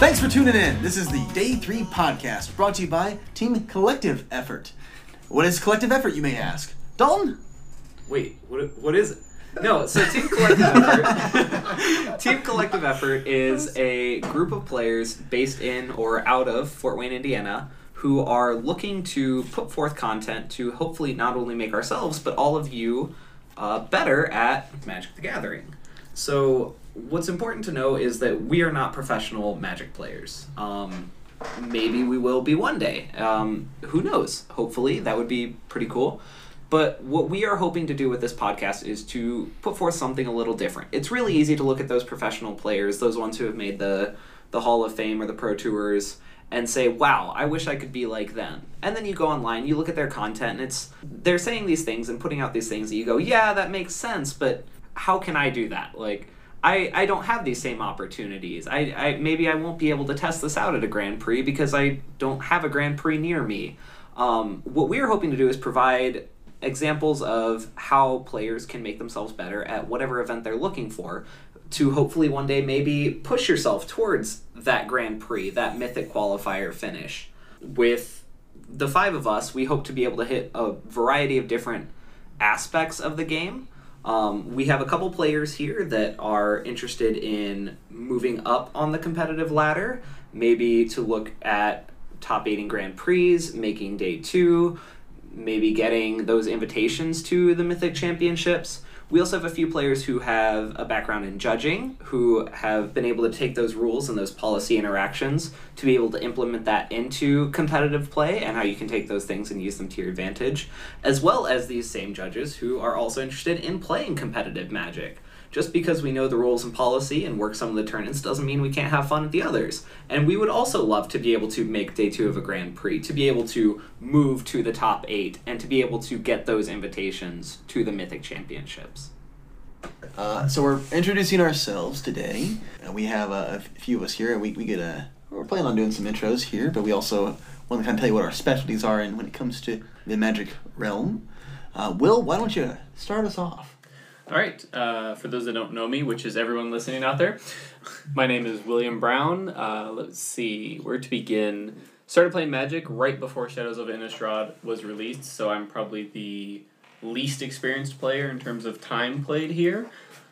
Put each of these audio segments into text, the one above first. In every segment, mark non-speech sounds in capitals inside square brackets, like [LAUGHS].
Thanks for tuning in. This is the Day 3 podcast brought to you by Team Collective Effort. What is collective effort, you may ask? Dalton? Wait, what? What is it? No, so Team Collective Effort. [LAUGHS] Team Collective Effort is a group of players based in or out of Fort Wayne, Indiana, who are looking to put forth content to hopefully not only make ourselves but all of you uh, better at Magic the Gathering. So, what's important to know is that we are not professional Magic players. Um, maybe we will be one day. Um, who knows? Hopefully, that would be pretty cool. But what we are hoping to do with this podcast is to put forth something a little different. It's really easy to look at those professional players, those ones who have made the the Hall of Fame or the Pro Tours, and say, "Wow, I wish I could be like them." And then you go online, you look at their content, and it's they're saying these things and putting out these things that you go, "Yeah, that makes sense," but how can I do that? Like I, I don't have these same opportunities. I, I maybe I won't be able to test this out at a Grand Prix because I don't have a Grand Prix near me. Um, what we're hoping to do is provide examples of how players can make themselves better at whatever event they're looking for to hopefully one day maybe push yourself towards that Grand Prix, that mythic qualifier finish. With the five of us, we hope to be able to hit a variety of different aspects of the game. Um, we have a couple players here that are interested in moving up on the competitive ladder, maybe to look at top eight in Grand Prix, making day two, maybe getting those invitations to the Mythic Championships. We also have a few players who have a background in judging, who have been able to take those rules and those policy interactions to be able to implement that into competitive play and how you can take those things and use them to your advantage, as well as these same judges who are also interested in playing competitive magic. Just because we know the rules and policy and work some of the tournaments doesn't mean we can't have fun at the others. And we would also love to be able to make day two of a Grand Prix, to be able to move to the top eight, and to be able to get those invitations to the Mythic Championships. Uh, so we're introducing ourselves today. Uh, we have uh, a few of us here. We, we get a, we're planning on doing some intros here, but we also want to kind of tell you what our specialties are and when it comes to the magic realm. Uh, Will, why don't you start us off? All right. Uh, for those that don't know me, which is everyone listening out there, my name is William Brown. Uh, let's see where to begin. Started playing Magic right before Shadows of Innistrad was released, so I'm probably the least experienced player in terms of time played here.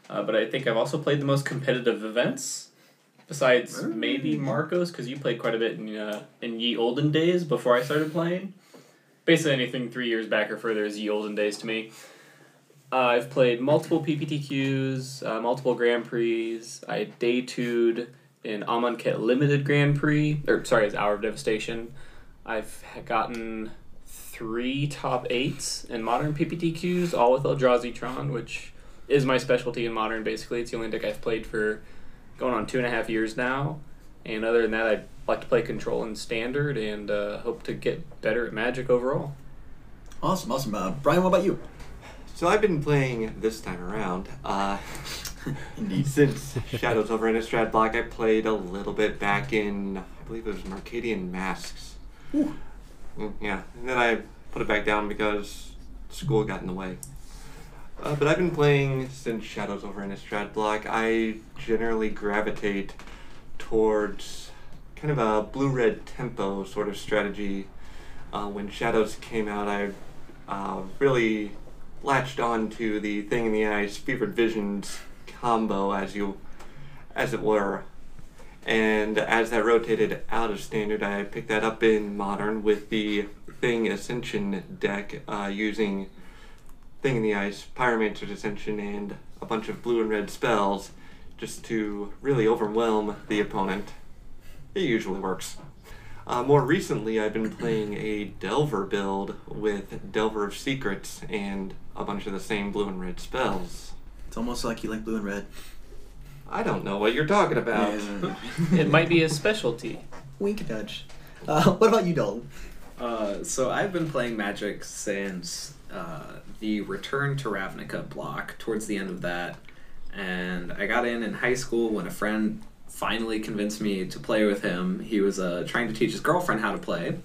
Uh, but I think I've also played the most competitive events, besides maybe Marcos, because you played quite a bit in uh, in ye olden days before I started playing. Basically, anything three years back or further is ye olden days to me. Uh, I've played multiple PPTQs, uh, multiple Grand Prix. I day two'd in Amonkhet Limited Grand Prix, or sorry, it's Hour of Devastation. I've gotten three top eights in modern PPTQs, all with Eldrazi Tron, which is my specialty in modern. Basically, it's the only deck I've played for going on two and a half years now. And other than that, I like to play Control and Standard, and uh, hope to get better at Magic overall. Awesome, awesome. Uh, Brian, what about you? So I've been playing this time around. Uh, [LAUGHS] Since [LAUGHS] Shadows over Innistrad Block, I played a little bit back in, I believe it was Mercadian Masques. Ooh. Mm, Yeah, and then I put it back down because school got in the way. Uh, but I've been playing since Shadows over Innistrad Block. I generally gravitate towards kind of a blue-red tempo sort of strategy. Uh, when Shadows came out, I uh, really latched on to the Thing in the Ice Fevered Visions combo, as you, as it were. And as that rotated out of standard, I picked that up in modern with the Thing Ascension deck uh, using Thing in the Ice, Pyromancer's Ascension, and a bunch of blue and red spells just to really overwhelm the opponent. It usually works. Uh, more recently, I've been playing a Delver build with Delver of Secrets and a bunch of the same blue and red spells. It's almost like you like blue and red. I don't know what you're talking about. Yeah. [LAUGHS] it might be a specialty. Wink nudge. Uh, [LAUGHS] what about you, Dalton? Uh, so I've been playing Magic since uh, the Return to Ravnica block, towards the end of that, and I got in in high school when a friend finally convinced me to play with him. He was uh, trying to teach his girlfriend how to play,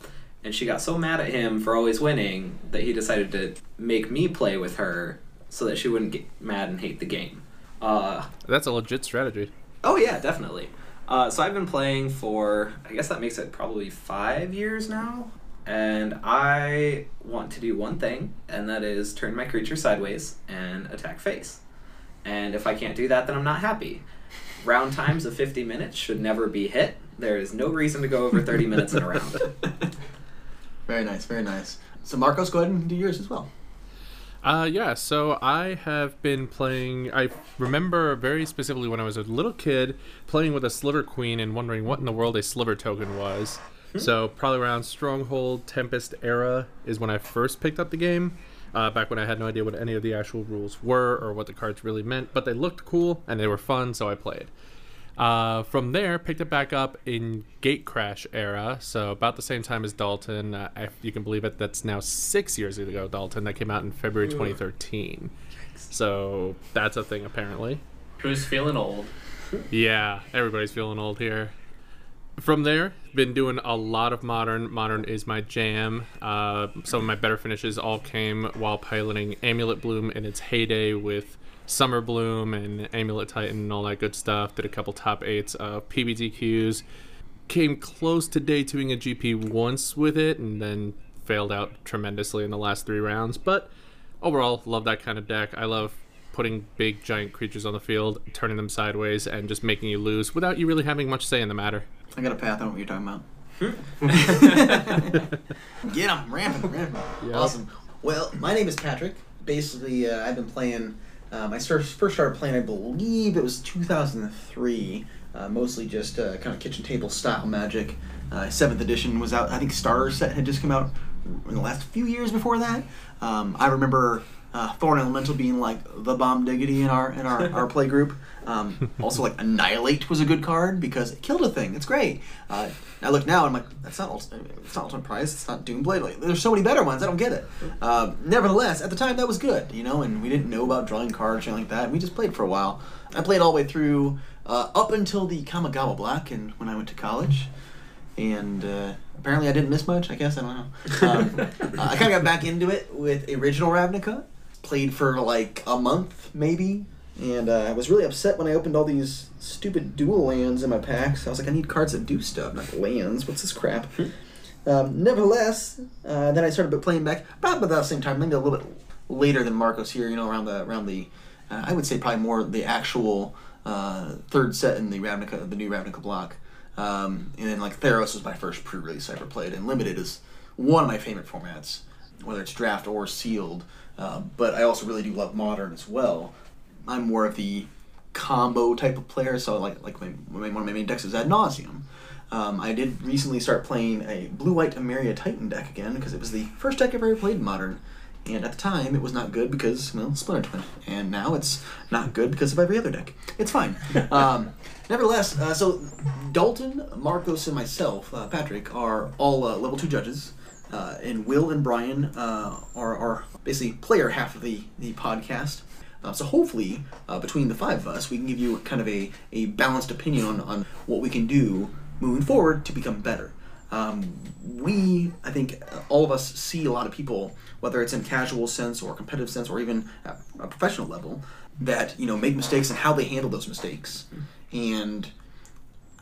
and she got so mad at him for always winning that he decided to make me play with her so that she wouldn't get mad and hate the game. Uh, That's a legit strategy. Oh yeah, definitely. Uh, so I've been playing for, I guess that makes it probably five years now. And I want to do one thing, and that is turn my creature sideways and attack face. And if I can't do that, then I'm not happy. Round times of 50 minutes should never be hit. There is no reason to go over 30 minutes in a round. [LAUGHS] Very nice, very nice. So Marcos, go ahead and do yours as well. Uh, yeah, so I have been playing. I remember very specifically when I was a little kid playing with a Sliver Queen and wondering what in the world a Sliver token was. so, probably around Stronghold Tempest era is when I first picked up the game. Uh, back when I had no idea what any of the actual rules were or what the cards really meant, but they looked cool and they were fun, so I played. Uh, from there, picked it back up in Gatecrash era, so about the same time as Dalton. Uh, if you can believe it, that's now six years ago. Dalton that came out in February 2013. So that's a thing apparently. Who's feeling old? Yeah, everybody's feeling old here. From there, been doing a lot of modern. Modern is my jam. Uh, some of my better finishes all came while piloting Amulet Bloom in its heyday with Summer Bloom and Amulet Titan and all that good stuff. Did a couple top eights of PPTQs. Came close to debuting a GP once with it and then failed out tremendously in the last three rounds. But overall, love that kind of deck. I love putting big giant creatures on the field, turning them sideways, and just making you lose without you really having much say in the matter. I got a path. I know what you're talking about. [LAUGHS] Get him, ramping, ramping. Yeah. Awesome. Well, my name is Patrick. Basically, uh, I've been playing. Um, I first started playing, I believe it was 2003. Uh, mostly just uh, kind of kitchen table style magic. Uh, seventh edition was out. I think starter set had just come out in the last few years before that. Um, I remember uh, Thorn Elemental being like the bomb diggity in our in our, [LAUGHS] our play group. Um, also, like Annihilate was a good card because it killed a thing. It's great. Uh, I look now, and I'm like, that's not ult- it's not Ultimate Price. It's not Doomblade. Like, there's so many better ones. I don't get it. Um, nevertheless, at the time, that was good. You know, and we didn't know about drawing cards or anything like that. We just played for a while. I played all the way through uh, up until the Kamigawa Block, and when I went to college and uh, apparently I didn't miss much. I guess I don't know. Um, uh, [LAUGHS] I kind of got back into it with original Ravnica. Played for like a month maybe, and uh, I was really upset when I opened all these stupid dual lands in my packs. I was like, I need cards that do stuff, not lands. What's this crap? um, nevertheless, uh, then I started playing back about about the same time, maybe a little bit later than Marcos here. You know, around the around the, uh, I would say probably more the actual uh, third set in the Ravnica, the new Ravnica block. Um, and then like Theros was my first pre-release I ever played, and Limited is one of my favorite formats, whether it's draft or sealed. Um, but I also really do love Modern as well. I'm more of the combo type of player, so like like my, my one of my main decks is Ad Nauseam. Um, I did recently start playing a blue white Ameria Titan deck again because it was the first deck I've ever played in Modern. And at the time, it was not good because, well, Splinter Twin. And now it's not good because of every other deck. It's fine. [LAUGHS] Um, nevertheless, uh, so Dalton, Marcos, and myself, uh, Patrick, are all uh, level 2 judges. Uh, and Will and Brian uh, are, are basically player half of the, the podcast. Uh, so hopefully, uh, between the five of us, we can give you kind of a, a balanced opinion on, on what we can do moving forward to become better. Um, we, I think, uh, all of us see a lot of people, whether it's in casual sense or competitive sense or even a professional level, that you know make mistakes and how they handle those mistakes, and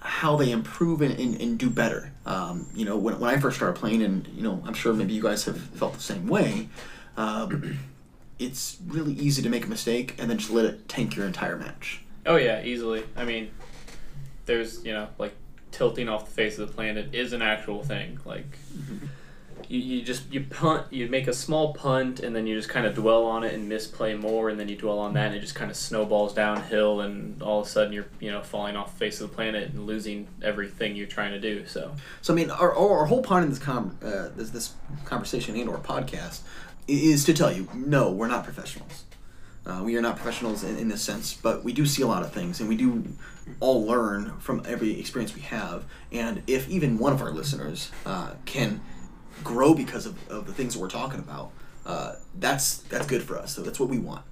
how they improve and, and, and do better. Um, you know, when, when I first started playing, and you know, I'm sure maybe you guys have felt the same way. Um, [CLEARS THROAT] it's really easy to make a mistake and then just let it tank your entire match. Oh yeah, easily. I mean, there's you know like tilting off the face of the planet is an actual thing. Like you, you just you punt, you make a small punt, and then you just kind of dwell on it and misplay more, and then you dwell on that, and it just kind of snowballs downhill, and all of a sudden you're you know falling off the face of the planet and losing everything you're trying to do. So So I mean, our, our, our whole point in this com uh, this, this conversation and or podcast is to tell you, no, we're not professionals. Uh, we are not professionals in, in this sense, but we do see a lot of things, and we do all learn from every experience we have. And if even one of our listeners uh, can grow because of, of the things that we're talking about, uh, that's that's good for us. So that's what we want.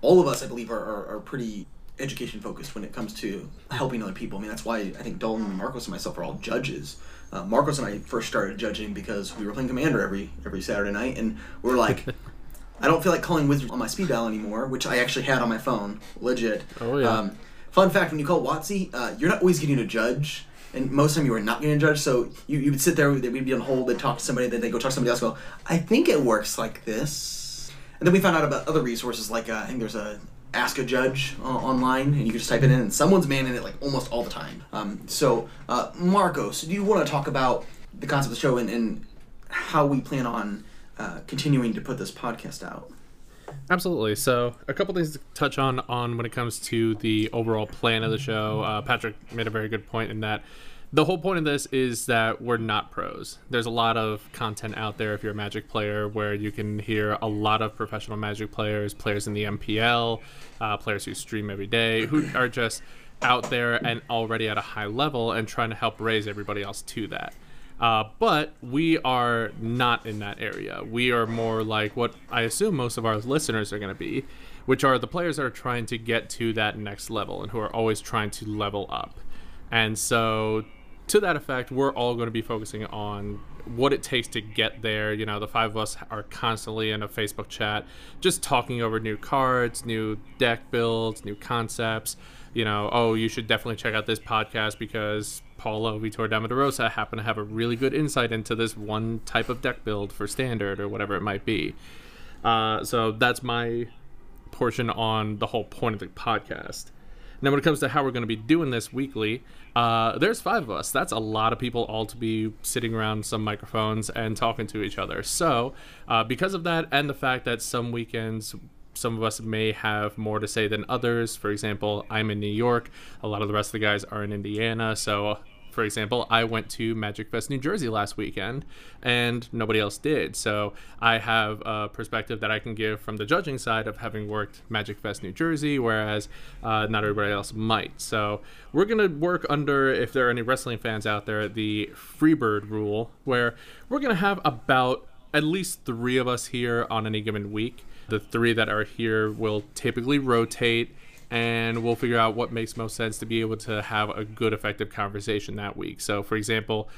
All of us, I believe, are, are, are pretty education focused when it comes to helping other people. I mean, that's why I think Dalton, and Marcos, and myself are all judges. Uh, Marcos and I first started judging because we were playing Commander every every Saturday night, and we are like, [LAUGHS] I don't feel like calling Wizards on my speed dial anymore, which I actually had on my phone, legit. Oh, yeah. Um, Fun fact: When you call WotC, uh, you're not always getting a judge, and most of the time you are not getting a judge. So you, you would sit there, we'd be on hold, they'd talk to somebody, then they go talk to somebody else. Go, I think it works like this. And then we found out about other resources, like uh, I think there's a ask a judge uh, online, and you can just type it in, and someone's manning it like almost all the time. Um, so uh, Marcos, do you want to talk about the concept of the show and, and how we plan on uh, continuing to put this podcast out? Absolutely. So, a couple things to touch on on when it comes to the overall plan of the show. Uh, Patrick made a very good point in that the whole point of this is that we're not pros. There's a lot of content out there if you're a Magic player where you can hear a lot of professional Magic players, players in the MPL, uh, players who stream every day, who are just out there and already at a high level and trying to help raise everybody else to that. Uh, but we are not in that area. We are more like what I assume most of our listeners are going to be, which are the players that are trying to get to that next level and who are always trying to level up. And so, to that effect, we're all going to be focusing on what it takes to get there. You know, the five of us are constantly in a Facebook chat, just talking over new cards, new deck builds, new concepts. You know, oh, you should definitely check out this podcast because Paulo Vitor Damo da Rosa happen to have a really good insight into this one type of deck build for standard or whatever it might be. Uh, so that's my portion on the whole point of the podcast. Now, when it comes to how we're going to be doing this weekly, uh, there's five of us. That's a lot of people all to be sitting around some microphones and talking to each other. So, uh, because of that, and the fact that some weekends some of us may have more to say than others. For example, I'm in New York. A lot of the rest of the guys are in Indiana. So, for example, I went to Magic Fest New Jersey last weekend and nobody else did. So, I have a perspective that I can give from the judging side of having worked Magic Fest New Jersey, whereas uh, not everybody else might. So, we're going to work under, if there are any wrestling fans out there, the Freebird rule, where we're going to have about at least three of us here on any given week. The three that are here will typically rotate, and we'll figure out what makes most sense to be able to have a good, effective conversation that week. So, for example,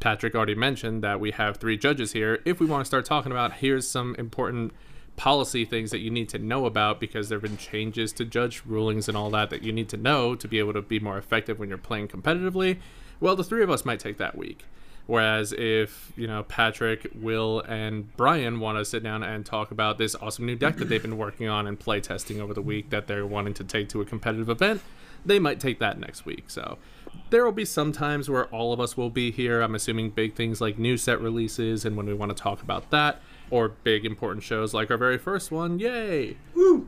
Patrick already mentioned that we have three judges here. If we want to start talking about here's some important policy things that you need to know about because there have been changes to judge rulings and all that that you need to know to be able to be more effective when you're playing competitively, well, the three of us might take that week. Whereas if you know Patrick, Will, and Brian want to sit down and talk about this awesome new deck that they've been working on and play testing over the week that they're wanting to take to a competitive event, they might take that next week. So there will be some times where all of us will be here. I'm assuming big things like new set releases and when we want to talk about that, or big important shows like our very first one. Yay! Woo!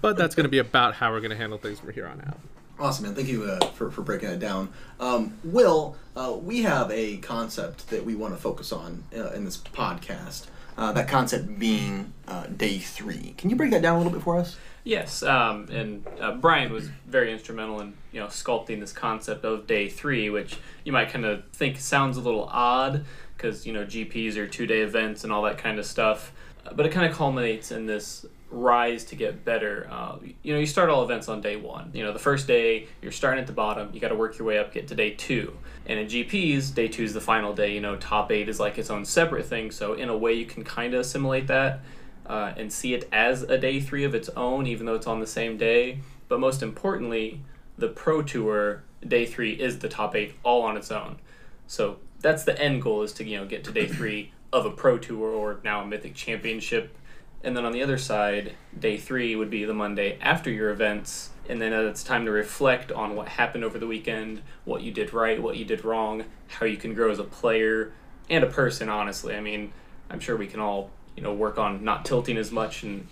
But that's going to be about how we're going to handle things from here on out. Awesome, man. Thank you uh, for, for breaking that down. Um, Will, uh, we have a concept that we want to focus on uh, in this podcast. Uh, that concept being uh, day three. Can you break that down a little bit for us? Yes, um, and uh, Brian was very instrumental in you know sculpting this concept of day three, which you might kind of think sounds a little odd because you know GPs are two day events and all that kind of stuff, but it kind of culminates in this rise to get better. Uh, you know, you start all events on day one. You know, the first day you're starting at the bottom. You got to work your way up, get to day two. And in GPs, day two is the final day. You know, top eight is like its own separate thing. So in a way, you can kind of assimilate that uh, and see it as a day three of its own, even though it's on the same day. But most importantly, the Pro Tour day three is the top eight all on its own. So that's the end goal is to you know get to day three of a Pro Tour or now a Mythic Championship and then on the other side, day three would be the Monday after your events. And then it's time to reflect on what happened over the weekend, what you did right, what you did wrong, how you can grow as a player and a person, honestly. I mean, I'm sure we can all, you know, work on not tilting as much and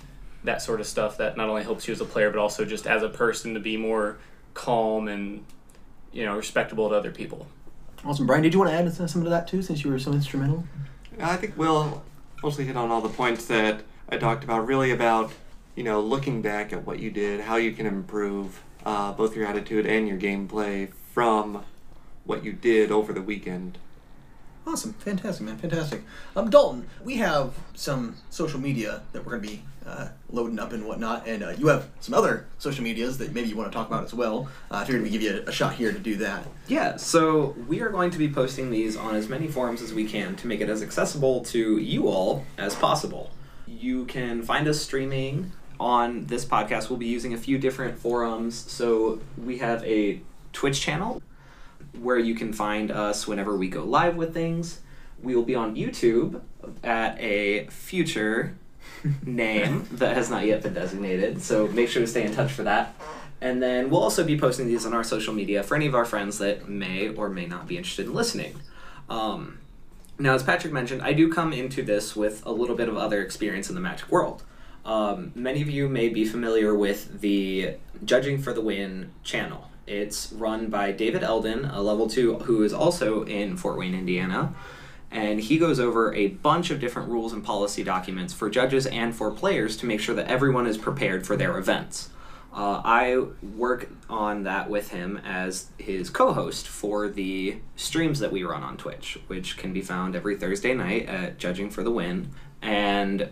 that sort of stuff that not only helps you as a player, but also just as a person to be more calm and, you know, respectable to other people. Awesome. Brian, did you want to add something to that too, since you were so instrumental? I think Will mostly hit on all the points that I talked about really about you know looking back at what you did, how you can improve uh, both your attitude and your gameplay from what you did over the weekend. Awesome, fantastic, man, fantastic. Um, Dalton, we have some social media that we're going to be uh, loading up and whatnot, and uh, you have some other social medias that maybe you want to talk about as well. Uh, I figured we'd give you a, a shot here to do that. Yeah, so we are going to be posting these on as many forums as we can to make it as accessible to you all as possible. You can find us streaming on this podcast, we'll be using a few different forums. So we have a Twitch channel where you can find us whenever we go live with things. We will be on YouTube at a future [LAUGHS] name that has not yet been designated. So make sure to stay in touch for that. And then we'll also be posting these on our social media for any of our friends that may or may not be interested in listening. Um, now, as Patrick mentioned, I do come into this with a little bit of other experience in the Magic world. Um, many of you may be familiar with the Judging for the Win channel. It's run by David Eldon, a level 2 who is also in Fort Wayne, Indiana. And he goes over a bunch of different rules and policy documents for judges and for players to make sure that everyone is prepared for their events. Uh, I work on that with him as his co host for the streams that we run on Twitch, which can be found every Thursday night at Judging for the Win. And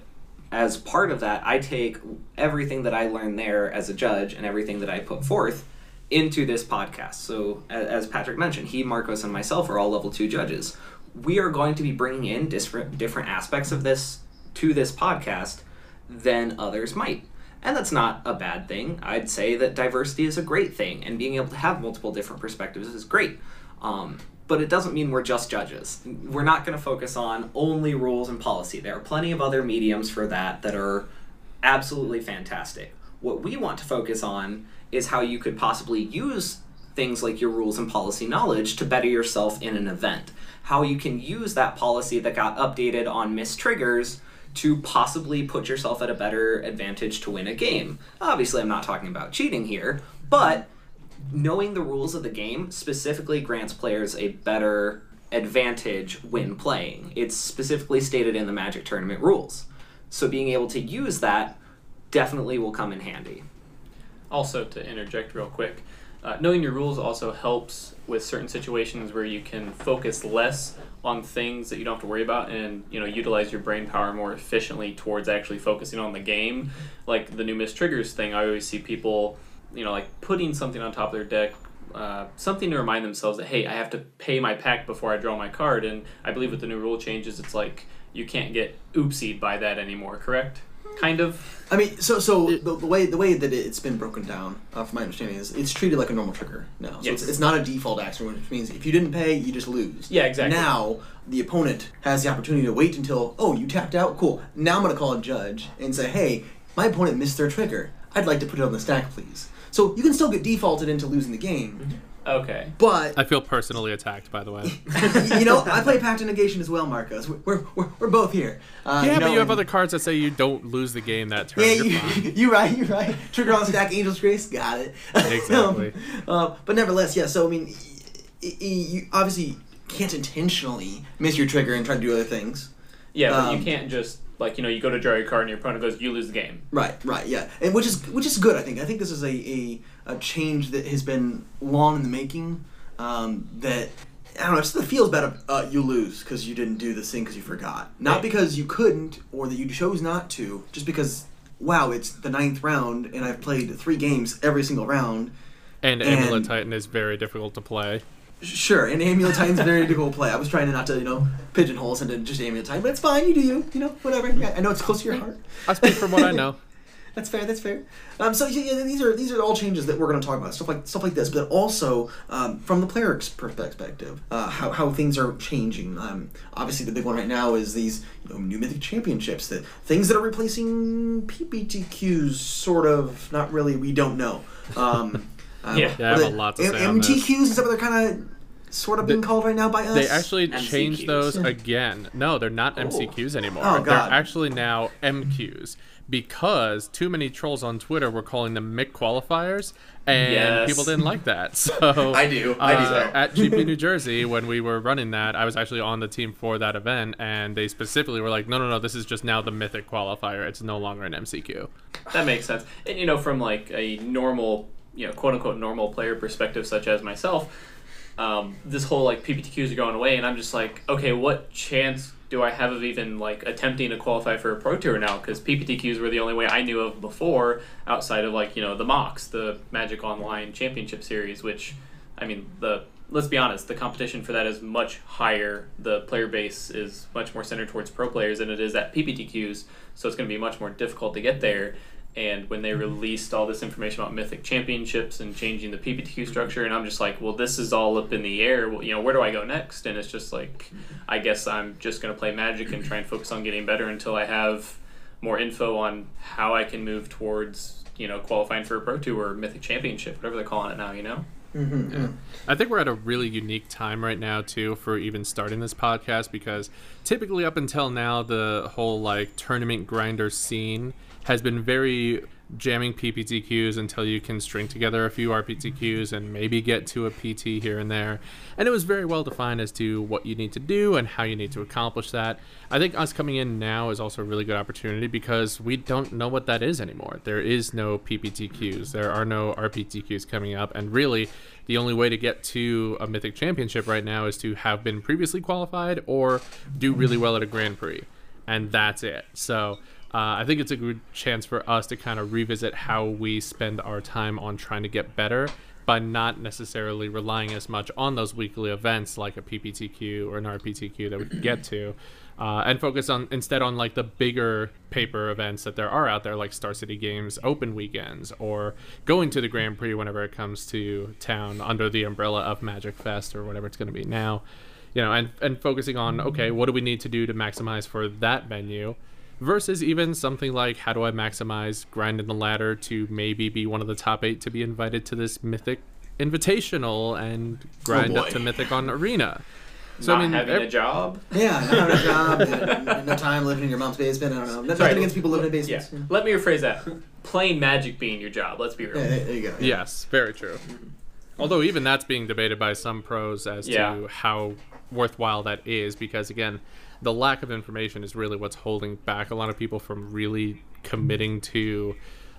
as part of that, I take everything that I learn there as a judge and everything that I put forth into this podcast. So, as Patrick mentioned, he, Marcos, and myself are all level two judges. We are going to be bringing in different different aspects of this to this podcast than others might. And that's not a bad thing. I'd say that diversity is a great thing, and being able to have multiple different perspectives is great. Um, but it doesn't mean we're just judges. We're not going to focus on only rules and policy. There are plenty of other mediums for that that are absolutely fantastic. What we want to focus on is how you could possibly use things like your rules and policy knowledge to better yourself in an event. How you can use that policy that got updated on missed triggers to possibly put yourself at a better advantage to win a game. Obviously, I'm not talking about cheating here, but knowing the rules of the game specifically grants players a better advantage when playing. It's specifically stated in the Magic Tournament rules. So being able to use that definitely will come in handy. Also, to interject real quick, uh, knowing your rules also helps with certain situations where you can focus less on things that you don't have to worry about and you know utilize your brain power more efficiently towards actually focusing on the game. Like the new miss triggers thing i always see people you know like putting something on top of their deck uh, something to remind themselves that hey i have to pay my pact before i draw my card. And i believe with the new rule changes it's like you can't get oopsied by that anymore correct kind of I mean, so so the, the way the way that it's been broken down, uh, from my understanding, is it's treated like a normal trigger now. So Yes. it's, it's not a default action, which means if you didn't pay, you just lose. Yeah, exactly. Now the opponent has the opportunity to wait until oh you tapped out, cool. Now I'm gonna call a judge and say, hey, my opponent missed their trigger. I'd like to put it on the stack, please. So you can still get defaulted into losing the game, okay but I feel personally attacked, by the way. [LAUGHS] you know I play Pact of Negation as well, Marcos. We're we're, we're both here. Uh, yeah, you but you have other cards that say you don't lose the game that turn. Yeah, You're you, fine. [LAUGHS] you right, you right. Trigger on stack, Angel's Grace, got it. [LAUGHS] Exactly. Um, uh, but nevertheless, yeah. So I mean, y- y- you obviously can't intentionally miss your trigger and try to do other things. yeah but Um, you can't just like you know you go to draw your card and your opponent goes you lose the game Right, right, yeah, and which is which is good. I think. I think this is a a, a change that has been long in the making. Um, that I don't know. It just feels better. Uh, you lose because you didn't do this thing because you forgot, not Right. because you couldn't or that you chose not to. Just because, wow, it's the ninth round and I've played three games every single round. And And- Amulet Titan is very difficult to play. Sure, and Amulet Titan's very [LAUGHS] difficult to play. I was trying to not to, you know, pigeonhole us into just Amulet Titan, but it's fine. You do you, you know, whatever. Yeah, I know it's close to your heart. I speak from what I know. [LAUGHS] That's fair. That's fair. Um, so yeah, yeah, these are these are all changes that we're going to talk about stuff like stuff like this, but also um, from the player's perspective, uh, how, how things are changing. Um, obviously, the big one right now is these you know, new mythic championships, that things that are replacing PPTQs. Sort of, not really. We don't know. [LAUGHS] Um, Yeah. Yeah, I have what a lot to say on. MTQs is that what they're kind of sort of being called right now by us? They actually MCQs. changed those again. No, they're not MCQs anymore. Oh, they're actually now MQs because too many trolls on Twitter were calling them MIC qualifiers, and Yes. people didn't like that. [LAUGHS] So I do. I do. uh, at GP [LAUGHS] New Jersey when we were running that, I was actually on the team for that event, and they specifically were like, "No, no, no, this is just now the Mythic qualifier. It's no longer an MCQ." That makes sense. And you know, from like a normal, you know, quote unquote normal player perspective, such as myself, um, this whole like PPTQs are going away, and I'm just like, okay, what chance do I have of even like attempting to qualify for a pro tour now? Because PPTQs were the only way I knew of before, outside of like you know the MOCS, the Magic Online Championship Series, which, I mean, the let's be honest, the competition for that is much higher. The player base is much more centered towards pro players than it is at PPTQs, so it's going to be much more difficult to get there. And when they mm-hmm. released all this information about Mythic Championships and changing the PPTQ mm-hmm. structure, and I'm just like, well, this is all up in the air. Well, you know, where do I go next? And it's just like, mm-hmm. I guess I'm just going to play Magic and try and focus on getting better until I have more info on how I can move towards, you know, qualifying for a Pro Tour or Mythic Championship, whatever they're calling it now, you know? Mm-hmm. I think we're at a really unique time right now too for even starting this podcast because typically up until now the whole like tournament grinder scene has been very jamming PPTQs until you can string together a few RPTQs and maybe get to a PT here and there. And it was very well defined as to what you need to do and how you need to accomplish that. I think us coming in now is also a really good opportunity because we don't know what that is anymore. There is no PPTQs, there are no RPTQs coming up, and really the only way to get to a Mythic Championship right now is to have been previously qualified or do really well at a Grand Prix. And that's it. So uh, I think it's a good chance for us to kind of revisit how we spend our time on trying to get better by not necessarily relying as much on those weekly events like a PPTQ or an RPTQ that we can get to, uh, and focus on instead on like the bigger paper events that there are out there, like Star City Games Open weekends or going to the Grand Prix whenever it comes to town under the umbrella of Magic Fest or whatever it's going to be now. You know, and and focusing on okay, what do we need to do to maximize for that venue? Versus even something like how do I maximize grinding the ladder to maybe be one of the top eight to be invited to this mythic invitational and grind up to mythic on arena. So Not I mean, having ev- a job. Yeah, not having a job, [LAUGHS] no time living in your mom's basement. I don't know. Nothing Sorry. against people living in basements. Yeah. basements. Let me rephrase that. Playing Magic being your job. Let's be real. Yeah, there there you go. yes, very true. Although even that's being debated by some pros as Yeah. to how worthwhile that is, because again, the lack of information is really what's holding back a lot of people from really committing to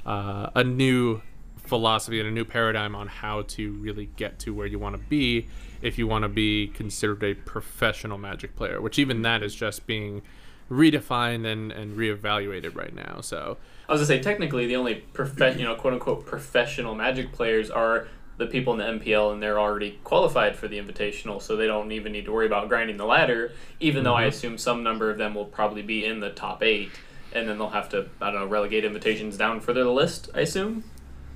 uh, a new philosophy and a new paradigm on how to really get to where you want to be if you want to be considered a professional magic player which even that is just being redefined and, and reevaluated right now so. I was gonna say technically the only profe- you know quote unquote professional Magic players are the people in the MPL and they're already qualified for the invitational, so they don't even need to worry about grinding the ladder. Even though I assume some number of them will probably be in the top eight, and then they'll have to I don't know relegate invitations down further the list. I assume.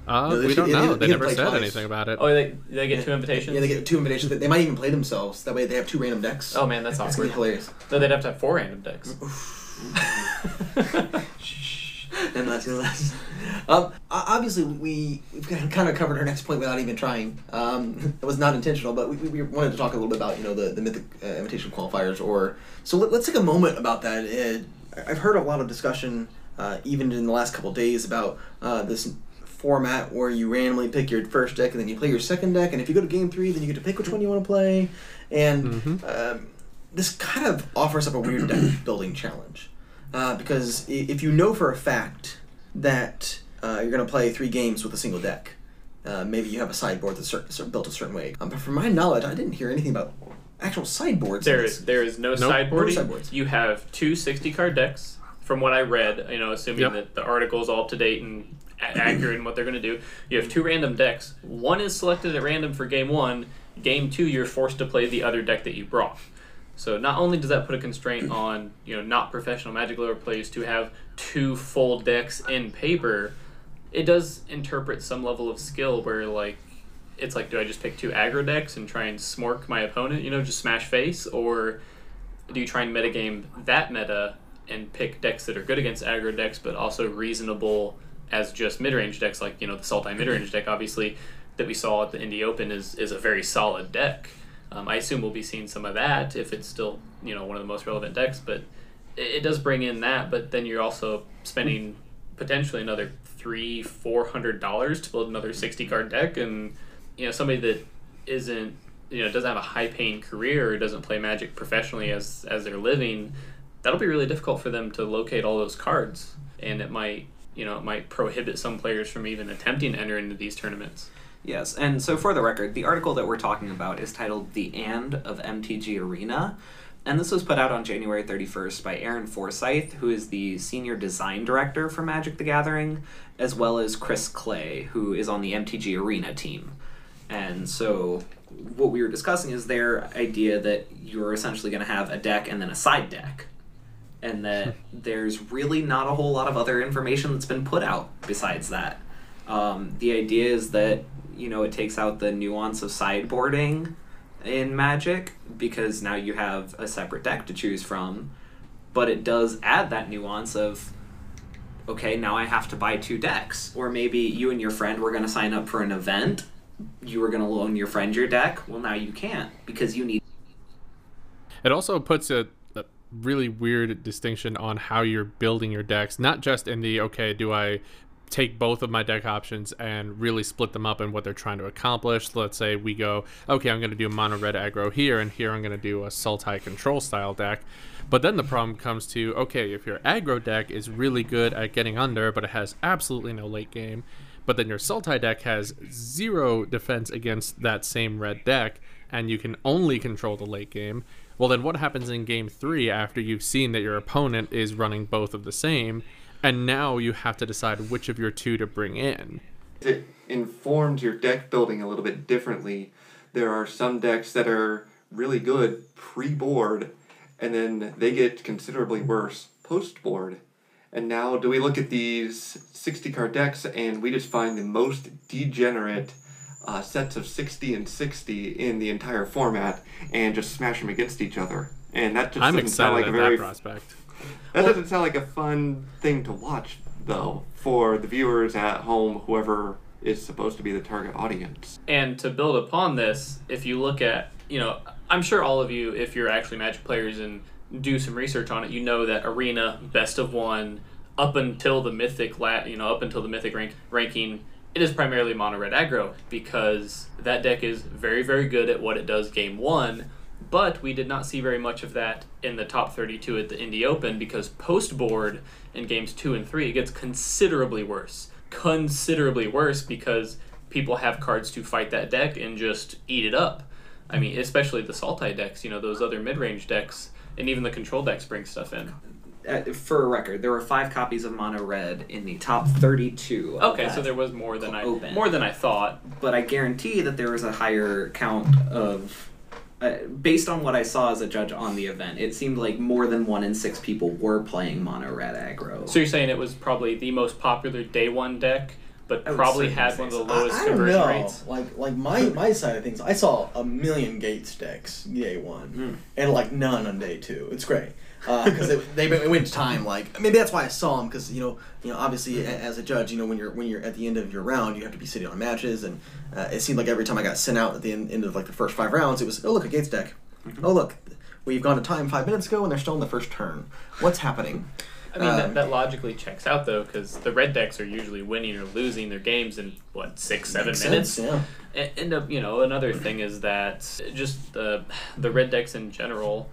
uh, No, they we should- don't know they they get never said twice. anything about it Oh, they they get two invitations. Yeah, they get two invitations. They might even play themselves. That way, they have two random decks. Oh man, that's It's gonna awkward. hilarious. No, they'd have to have four random decks. [LAUGHS] [LAUGHS] [LAUGHS] and less and less. Um, obviously, we we've kind of covered our next point without even trying. Um, [LAUGHS] it was not intentional, but we, we wanted to talk a little bit about you know the the mythic uh, invitation qualifiers. Or so let, us take a moment about that. Uh, I've heard a lot of discussion, uh, even in the last couple of days, about uh, this format where you randomly pick your first deck and then you play your second deck, and if you go to game three, then you get to pick which one you want to play, and. Um, this kind of offers up a weird deck building challenge uh, because if you know for a fact that uh, you're going to play three games with a single deck, uh, maybe you have a sideboard that's cer- cer- built a certain way. Um, but from my knowledge, I didn't hear anything about actual sideboards. in There this. is there is no Nope. sideboarding. No sideboards. You have two 60 card decks. From what I read, you know, assuming Yep. that the article is all up to date and a- [CLEARS THROAT] accurate in what they're going to do, you have two random decks. One is selected at random for game one. Game two, you're forced to play the other deck that you brought. So not only does that put a constraint on you know not professional Magic Lover players to have two full decks in paper, it does interpret some level of skill where like it's like do I just pick two aggro decks and try and smork my opponent, you know, just smash face, or do you try and metagame that meta and pick decks that are good against aggro decks but also reasonable as just mid range decks like, you know, the Sultai mid range deck obviously that we saw at the Indy Open is is a very solid deck. Um, I assume we'll be seeing some of that if it's still, you know, one of the most relevant decks, but it, it does bring in that, but then you're also spending potentially another three, four hundred dollars to build another sixty card deck, and you know somebody that isn't, you know, doesn't have a high paying career or doesn't play Magic professionally as as their living, that'll be really difficult for them to locate all those cards, and it might, you know, it might prohibit some players from even attempting to enter into these tournaments. Yes, and so for the record, the article that we're talking about is titled The And of MTG Arena. And this was put out on January 31st by Aaron Forsythe, who is the senior design director for Magic the Gathering, as well as Chris Clay, who is on the MTG Arena team. And so what we were discussing is their idea that you're essentially going to have a deck and then a side deck. and that [LAUGHS] there's really not a whole lot of other information that's been put out besides that. Um, the idea is that you know it takes out the nuance of sideboarding in Magic because now you have a separate deck to choose from, but it does add that nuance of okay, now I have to buy two decks. Or maybe you and your friend were going to sign up for an event. You were going to loan your friend your deck. Well, now you can't because you need. It also puts a, a really weird distinction on how you're building your decks, not just in the okay, do I take both of my deck options and really split them up in what they're trying to accomplish. Let's say we go, okay, I'm going to do mono red aggro here, and here I'm going to do a Sultai control style deck. But then the problem comes to okay, if your aggro deck is really good at getting under, but it has absolutely no late game, but then your Sultai deck has zero defense against that same red deck, and you can only control the late game. Well, then what happens in game three after you've seen that your opponent is running both of the same, and now you have to decide which of your two to bring in? It informs your deck building a little bit differently. There are some decks that are really good pre board and then they get considerably worse post board. And now, do we look at these 60 card decks and we just find the most degenerate uh, sets of 60 and 60 in the entire format and just smash them against each other? And that just I'm excited like a at very that prospect. That doesn't sound like a fun thing to watch though for the viewers at home, whoever is supposed to be the target audience. And to build upon this, if you look at, you know, I'm sure all of you, if you're actually Magic players and do some research on it, you know that Arena Best of One, up until the Mythic, la- you know, up until the Mythic rank- ranking, it is primarily mono red aggro because that deck is very very good at what it does game one. But we did not see very much of that in the top 32 at the Indy Open because post board in games two and three it gets considerably worse, considerably worse because people have cards to fight that deck and just eat it up. I mean, especially the Sultai decks, you know, those other mid range decks, and even the control decks bring stuff in. Uh, for a record, there were five copies of Mono Red in the top 32. Okay, so there was more than I more than I thought. but I guarantee that there was a higher count of. Uh, based on what I saw as a judge on the event, it seemed like more than one in six people were playing mono red aggro. So you're saying it was probably the most popular day one deck, but I probably had one of the lowest I, I don't conversion know. rates. Like like my my side of things, I saw a million Gates decks day one, Hmm. and like none on day two. It's great because it, they it went to time. Like maybe that's why I saw them because you know you know obviously a- as a judge you know when you're when you're at the end of your round you have to be sitting on matches and uh, it seemed like every time I got sent out at the end, end of like the first five rounds it was oh look a Gates deck, Mm-hmm. oh look we've gone to time five minutes ago and they're still in the first turn. What's happening? I mean, Um, that, that logically checks out though, because the red decks are usually winning or losing their games in what six, seven Makes minutes. sense, yeah. And, and uh, you know, another thing is that just the the red decks in general,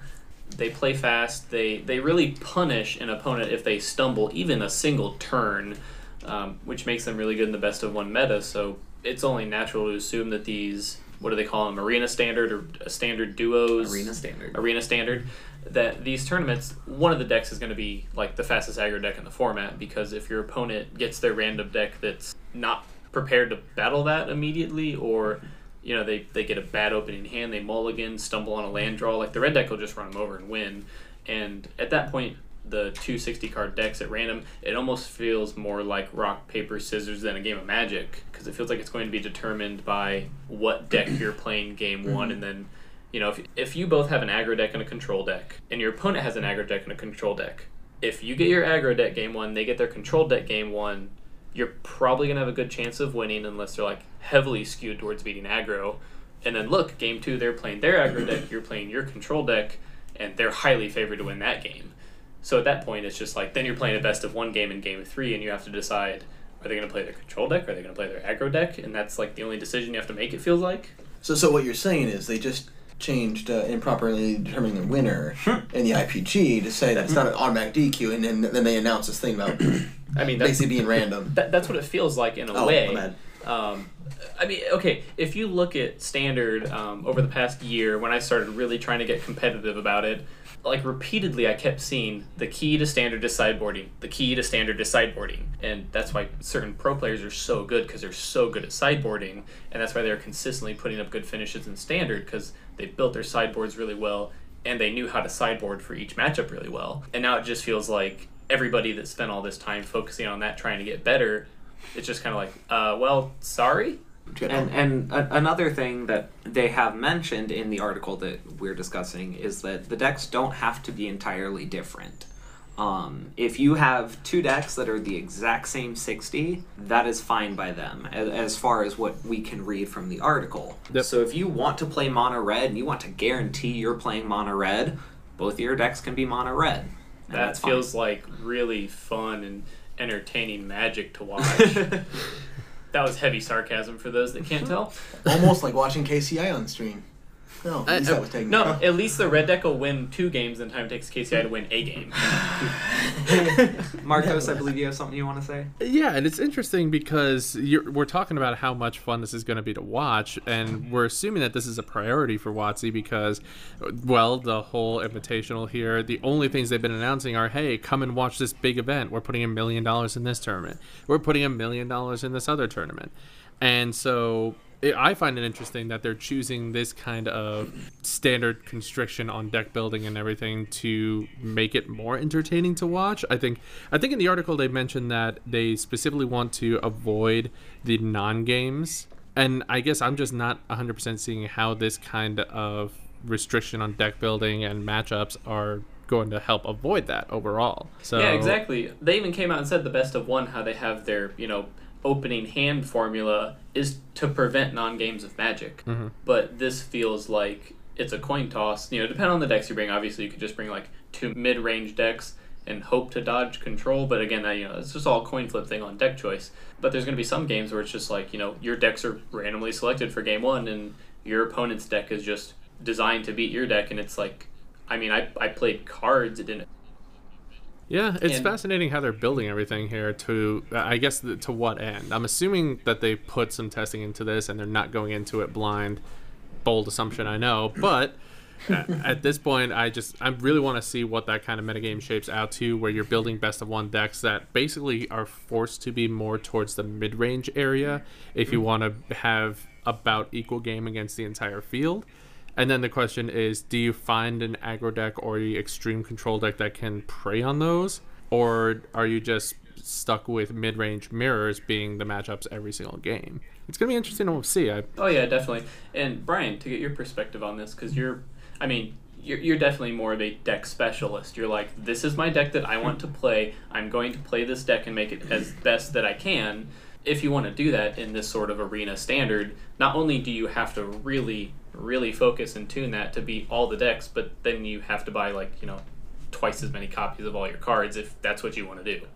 they play fast. They they really punish an opponent if they stumble even a single turn, um, which makes them really good in the best of one meta. So it's only natural to assume that these what do they call them arena standard or standard duos Arena standard. arena standard that these tournaments one of the decks is going to be like the fastest aggro deck in the format because if your opponent gets their random deck that's not prepared to battle that immediately or you know they, they get a bad opening hand they mulligan stumble on a land draw like the red deck will just run them over and win. And at that point the 260 card decks at random it almost feels more like rock paper scissors than a game of magic because it feels like it's going to be determined by what deck [CLEARS THROAT] you're playing game one. Mm-hmm. And then you know, if, if you both have an aggro deck and a control deck, and your opponent has an aggro deck and a control deck, if you get your aggro deck game one, they get their control deck game one, you're probably gonna have a good chance of winning unless they're like heavily skewed towards beating aggro. And then look, game two, they're playing their aggro deck, you're playing your control deck, and they're highly favored to win that game. So at that point, it's just like then you're playing a best of one game in game three, and you have to decide are they going to play their control deck, or are they going to play their aggro deck, and that's like the only decision you have to make. It feels like. So, so what you're saying is they just changed uh, improperly determining the winner in the IPG to say that it's not an automatic DQ, and then, then they announce this thing about [CLEARS THROAT] I mean, that's, basically being random. that, that's what it feels like in a Oh, way. Um, I mean, okay, if you look at standard um, over the past year, when I started really trying to get competitive about it, like repeatedly, I kept seeing the key to standard is sideboarding, the key to standard is sideboarding, and that's why certain pro players are so good because they're so good at sideboarding, and that's why they're consistently putting up good finishes in standard because they built their sideboards really well and they knew how to sideboard for each matchup really well. And now it just feels like everybody that spent all this time focusing on that, trying to get better, it's just kind of like, uh, well, sorry. And and a, another thing that they have mentioned in the article that we're discussing is that the decks don't have to be entirely different. Um, if you have two decks that are the exact same 60, that is fine by them, as, as far as what we can read from the article. Yep. So if you want to play mono red and you want to guarantee you're playing mono red, both of your decks can be mono red. And That that's fine. feels like really fun and entertaining magic to [LAUGHS] watch. that was heavy sarcasm for those that can't [LAUGHS] tell. Almost like watching KCI on stream. No, at least I- that was taken No, care at least the red deck will win two games in time it takes KCI to win a game. [LAUGHS] Marcos, I believe you have something you want to say? Yeah, and it's interesting because you're, we're talking about how much fun this is going to be to watch, and we're assuming that this is a priority for WotC because, well, the whole invitational here, the only things they've been announcing are, hey, come and watch this big event. We're putting a million dollars in this tournament. We're putting a million dollars in this other tournament. And so it, I find it interesting that they're choosing this kind of standard constriction on deck building and everything to make it more entertaining to watch. I think I think in the article they mentioned that they specifically want to avoid the non-games, and I guess I'm just not 100% seeing how this kind of restriction on deck building and matchups are going to help avoid that overall. So Yeah, exactly. They even came out and said the best of one, how they have their, you know, opening hand formula is to prevent non games of magic. Mhm. But this feels like it's a coin toss. You know, depending on the decks you bring, obviously you could just bring like two mid range decks and hope to dodge control. But again, that, you know, it's just all coin flip thing on deck choice. But there's going to be some games where it's just like, you know, your decks are randomly selected for game one and your opponent's deck is just designed to beat your deck. And it's like, I mean, I, I played cards. It didn't Yeah, it's And- fascinating how they're building everything here. To I guess to what end? I'm assuming that they put some testing into this and they're not going into it blind. Bold assumption, I know, but at, at this point, I just I really want to see what that kind of metagame shapes out to, where you're building best of one decks that basically are forced to be more towards the mid range area if you mm-hmm. want to have about equal game against the entire field. And then the question is, do you find an aggro deck or the extreme control deck that can prey on those? Or are you just stuck with mid range mirrors being the matchups every single game? It's going to be interesting to see. I, Oh yeah, definitely. And Brian, to get your perspective on this, because you're, I mean, you're, you're definitely more of a deck specialist. You're like, this is my deck that I want to play. I'm going to play this deck and make it as best that I can. If you want to do that in this sort of arena standard, not only do you have to really, really focus and tune that to beat all the decks, but then you have to buy like you know, twice as many copies of all your cards if that's what you want to do.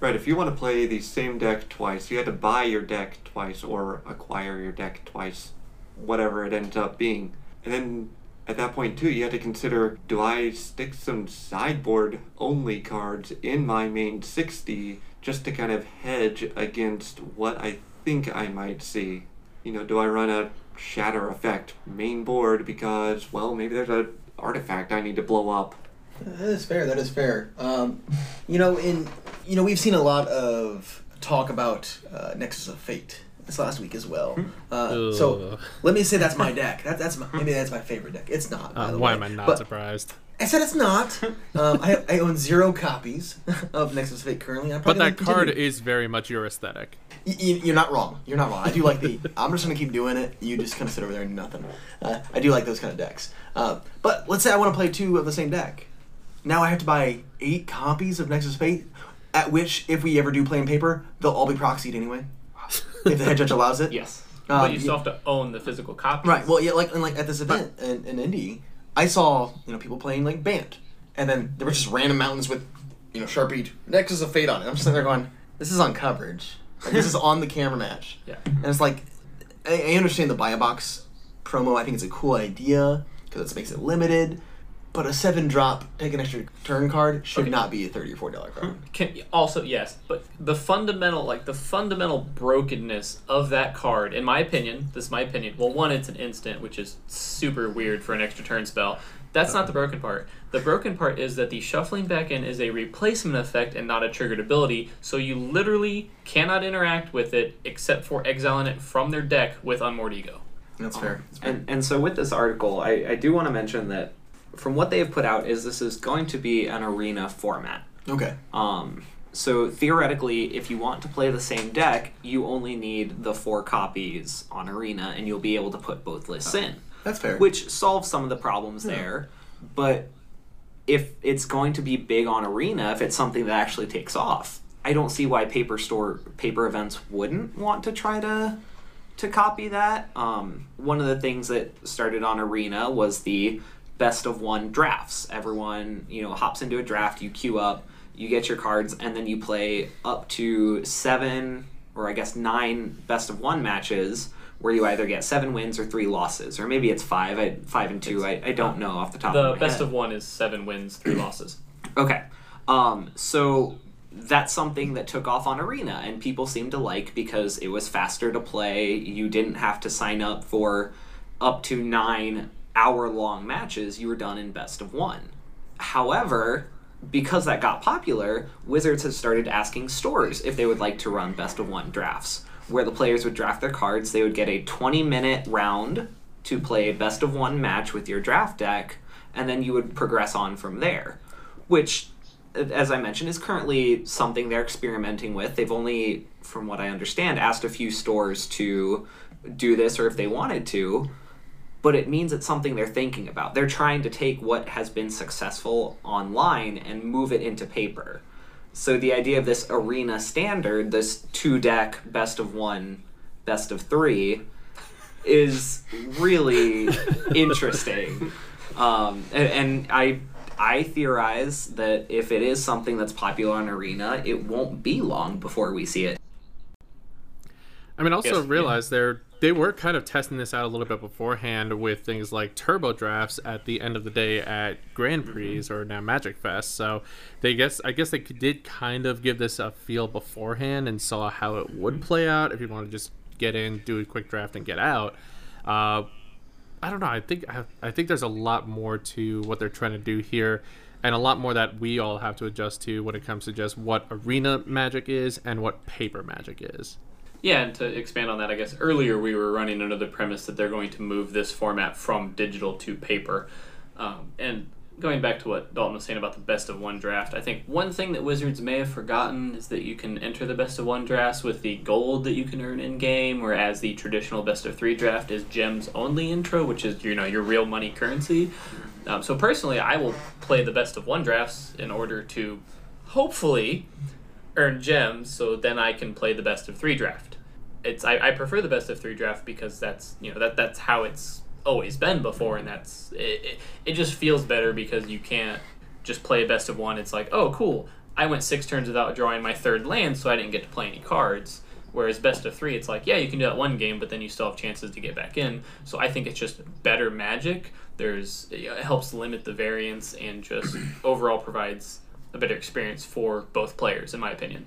Right, if you want to play the same deck twice, you had to buy your deck twice or acquire your deck twice, whatever it ends up being. And then at that point, too, you had to consider do I stick some sideboard only cards in my main 60 just to kind of hedge against what I think I might see? You know, do I run a shatter effect main board because, well, maybe there's a artifact I need to blow up? That is fair. That is fair. Um, you know, in you know, we've seen a lot of talk about uh, Nexus of Fate this last week as well. Uh, so let me say that's my deck. That, that's my, maybe that's my favorite deck. It's not. By uh, the why way. am I not But surprised? I said it's not. Um, I, I own zero copies of Nexus of Fate currently. I'm But that card continue. is very much your aesthetic. Y- y- You're not wrong. You're not wrong. I do like the. I'm just gonna keep doing it. You just kind of sit over there and do nothing. Uh, I do like those kind of decks. Uh, but let's say I want to play two of the same deck. Now I have to buy eight copies of Nexus Fate, at which, if we ever do play in paper, they'll all be proxied anyway. if the head judge allows it. [LAUGHS] Yes, Um, but you still have to own the physical copy. Right. Well, yeah, like and like at this event in, in Indy, I saw you know people playing like Bant, and then there were just random mountains with you know Sharpie Nexus of Fate on it. I'm sitting there going, this is on coverage. Like, this is [LAUGHS] on the camera match. Yeah. And it's like, I, I understand the buy a box promo. I think it's a cool idea because it makes it limited. But a seven drop, take an extra turn card should Okay. not be a thirty or forty dollar card. Hmm. Can, also yes, but the fundamental like the fundamental brokenness of that card, in my opinion, this is my opinion. Well, one, it's an instant, which is super weird for an extra turn spell. That's not the broken part. The broken part is that the shuffling back in is a replacement effect and not a triggered ability, so you literally cannot interact with it except for exiling it from their deck with Unmoored Ego. That's fair. That's fair. And and so with this article, I, I do want to mention that from what they have put out is this is going to be an arena format. Okay. Um, so theoretically, if you want to play the same deck, you only need the four copies on Arena, and you'll be able to put both lists in, That's fair. which solves some of the problems there. But if it's going to be big on Arena, if it's something that actually takes off, I don't see why paper store paper events wouldn't want to try to to copy that. Um, one of the things that started on Arena was the best of one drafts. Everyone, you know, hops into a draft, you queue up, you get your cards, and then you play up to seven or I guess nine best of one matches where you either get seven wins or three losses, or maybe it's five, I, five and two. I, I don't know off the top The of my best head. of one is seven wins, three losses. Okay. Um, so that's something that took off on Arena, and people seemed to like because it was faster to play. You didn't have to sign up for up to nine hour long matches. You were done in best of one. However, because that got popular, Wizards has started asking stores if they would like to run best of one drafts, where the players would draft their cards. They would get a 20 minute round to play a best of one match with your draft deck, and then you would progress on from there. Which, as I mentioned, is currently something they're experimenting with. They've only, from what I understand, asked a few stores to do this or if they wanted to but it means it's something they're thinking about. They're trying to take what has been successful online and move it into paper. So the idea of this arena standard, this two deck best of one, best of three, is really [LAUGHS] interesting. Um, and, and I I theorize that if it is something that's popular on arena, it won't be long before we see it. I mean, also Yes, realize they're they were kind of testing this out a little bit beforehand with things like turbo drafts at the end of the day at Grand Prix or now Magic Fest. So they guess I guess they did kind of give this a feel beforehand and saw how it would play out if you want to just get in, do a quick draft, and get out. Uh, I don't know. I think I, I think there's a lot more to what they're trying to do here, and a lot more that we all have to adjust to when it comes to just what arena magic is and what paper magic is. Yeah, and to expand on that, I guess earlier we were running under the premise that they're going to move this format from digital to paper. Um, and going back to what Dalton was saying about the best of one draft, I think one thing that Wizards may have forgotten is that you can enter the best of one drafts with the gold that you can earn in game, whereas the traditional best of three draft is gems only intro, which is you know your real money currency. Um, so personally, I will play the best of one drafts in order to hopefully earn gems, so then I can play the best of three draft. It's I, I prefer the best of three draft because that's you know that that's how it's always been before, and that's it, it, it just feels better because you can't just play a best of one. It's like oh cool, I went six turns without drawing my third land, so I didn't get to play any cards. Whereas best of three, it's like yeah, you can do that one game, but then you still have chances to get back in. So I think it's just better magic. There's it helps limit the variance and just [CLEARS THROAT] overall provides a better experience for both players, in my opinion.